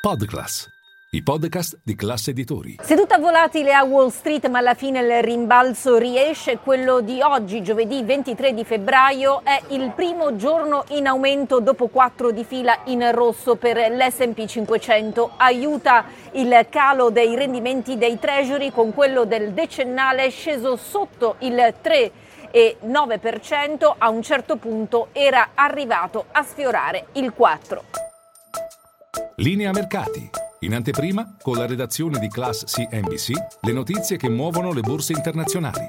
Podclass, i podcast di classe editori. Seduta volatile a Wall Street, ma alla fine il rimbalzo riesce. Quello di oggi, giovedì 23 di febbraio, è il primo giorno in aumento dopo quattro di fila in rosso per l'SP 500. Aiuta il calo dei rendimenti dei treasury con quello del decennale sceso sotto il 3 e 9%, a un certo punto era arrivato a sfiorare il 4%. Linea mercati. In anteprima, con la redazione di Class CNBC, le notizie che muovono le borse internazionali.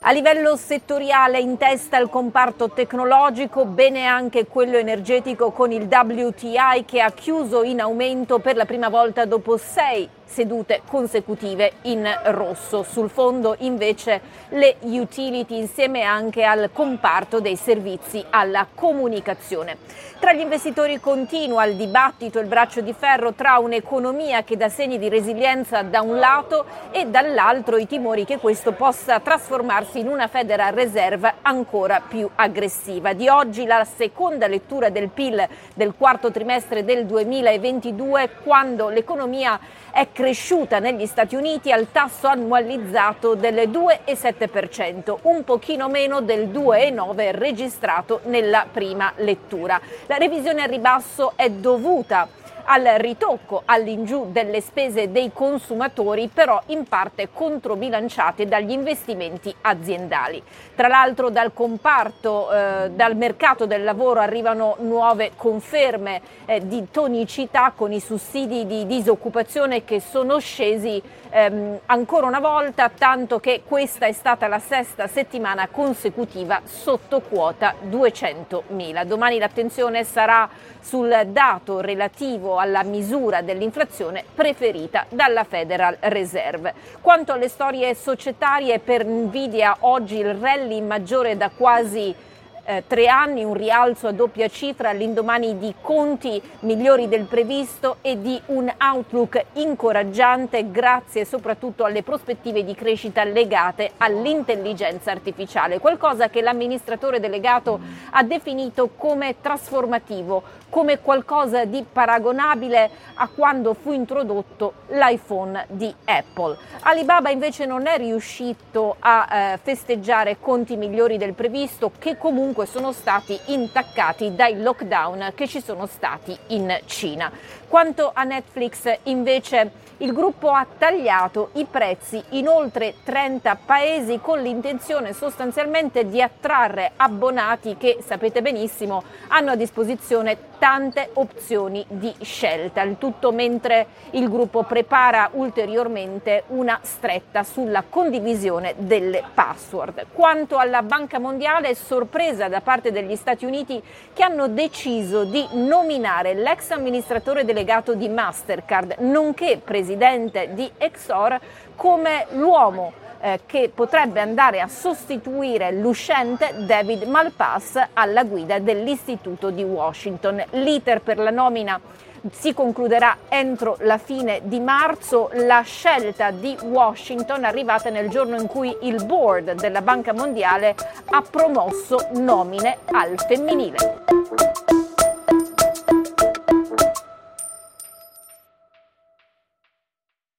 A livello settoriale in testa il comparto tecnologico, bene anche quello energetico con il WTI che ha chiuso in aumento per la prima volta dopo sei sedute consecutive in rosso. Sul fondo invece le utility insieme anche al comparto dei servizi alla comunicazione. Tra gli investitori continua il dibattito, il braccio di ferro tra un'economia che dà segni di resilienza da un lato e dall'altro i timori che questo possa trasformarsi in una Federal Reserve ancora più aggressiva. Di oggi la seconda lettura del PIL del quarto trimestre del 2022 quando l'economia è cresciuta negli Stati Uniti al tasso annualizzato del 2,7%, un pochino meno del 2,9% registrato nella prima lettura. La revisione al ribasso è dovuta al ritocco all'ingiù delle spese dei consumatori, però in parte controbilanciate dagli investimenti aziendali. Tra l'altro dal comparto, eh, dal mercato del lavoro arrivano nuove conferme eh, di tonicità con i sussidi di disoccupazione che sono scesi ehm, ancora una volta, tanto che questa è stata la sesta settimana consecutiva sotto quota 200.000. Domani l'attenzione sarà sul dato relativo alla misura dell'inflazione preferita dalla Federal Reserve. Quanto alle storie societarie, per Nvidia oggi il rally maggiore da quasi eh, tre anni, un rialzo a doppia cifra all'indomani di conti migliori del previsto e di un outlook incoraggiante grazie soprattutto alle prospettive di crescita legate all'intelligenza artificiale, qualcosa che l'amministratore delegato ha definito come trasformativo, come qualcosa di paragonabile a quando fu introdotto l'iPhone di Apple. Alibaba invece non è riuscito a eh, festeggiare conti migliori del previsto che comunque comunque sono stati intaccati dai lockdown che ci sono stati in Cina. Quanto a Netflix invece il gruppo ha tagliato i prezzi in oltre 30 paesi con l'intenzione sostanzialmente di attrarre abbonati che sapete benissimo hanno a disposizione tante opzioni di scelta, il tutto mentre il gruppo prepara ulteriormente una stretta sulla condivisione delle password. Quanto alla Banca Mondiale, sorpresa da parte degli Stati Uniti che hanno deciso di nominare l'ex amministratore delegato di Mastercard, nonché presidente di Exor, come l'uomo eh, che potrebbe andare a sostituire l'uscente David Malpass alla guida dell'Istituto di Washington. L'iter per la nomina si concluderà entro la fine di marzo. La scelta di Washington è arrivata nel giorno in cui il board della Banca Mondiale ha promosso nomine al femminile.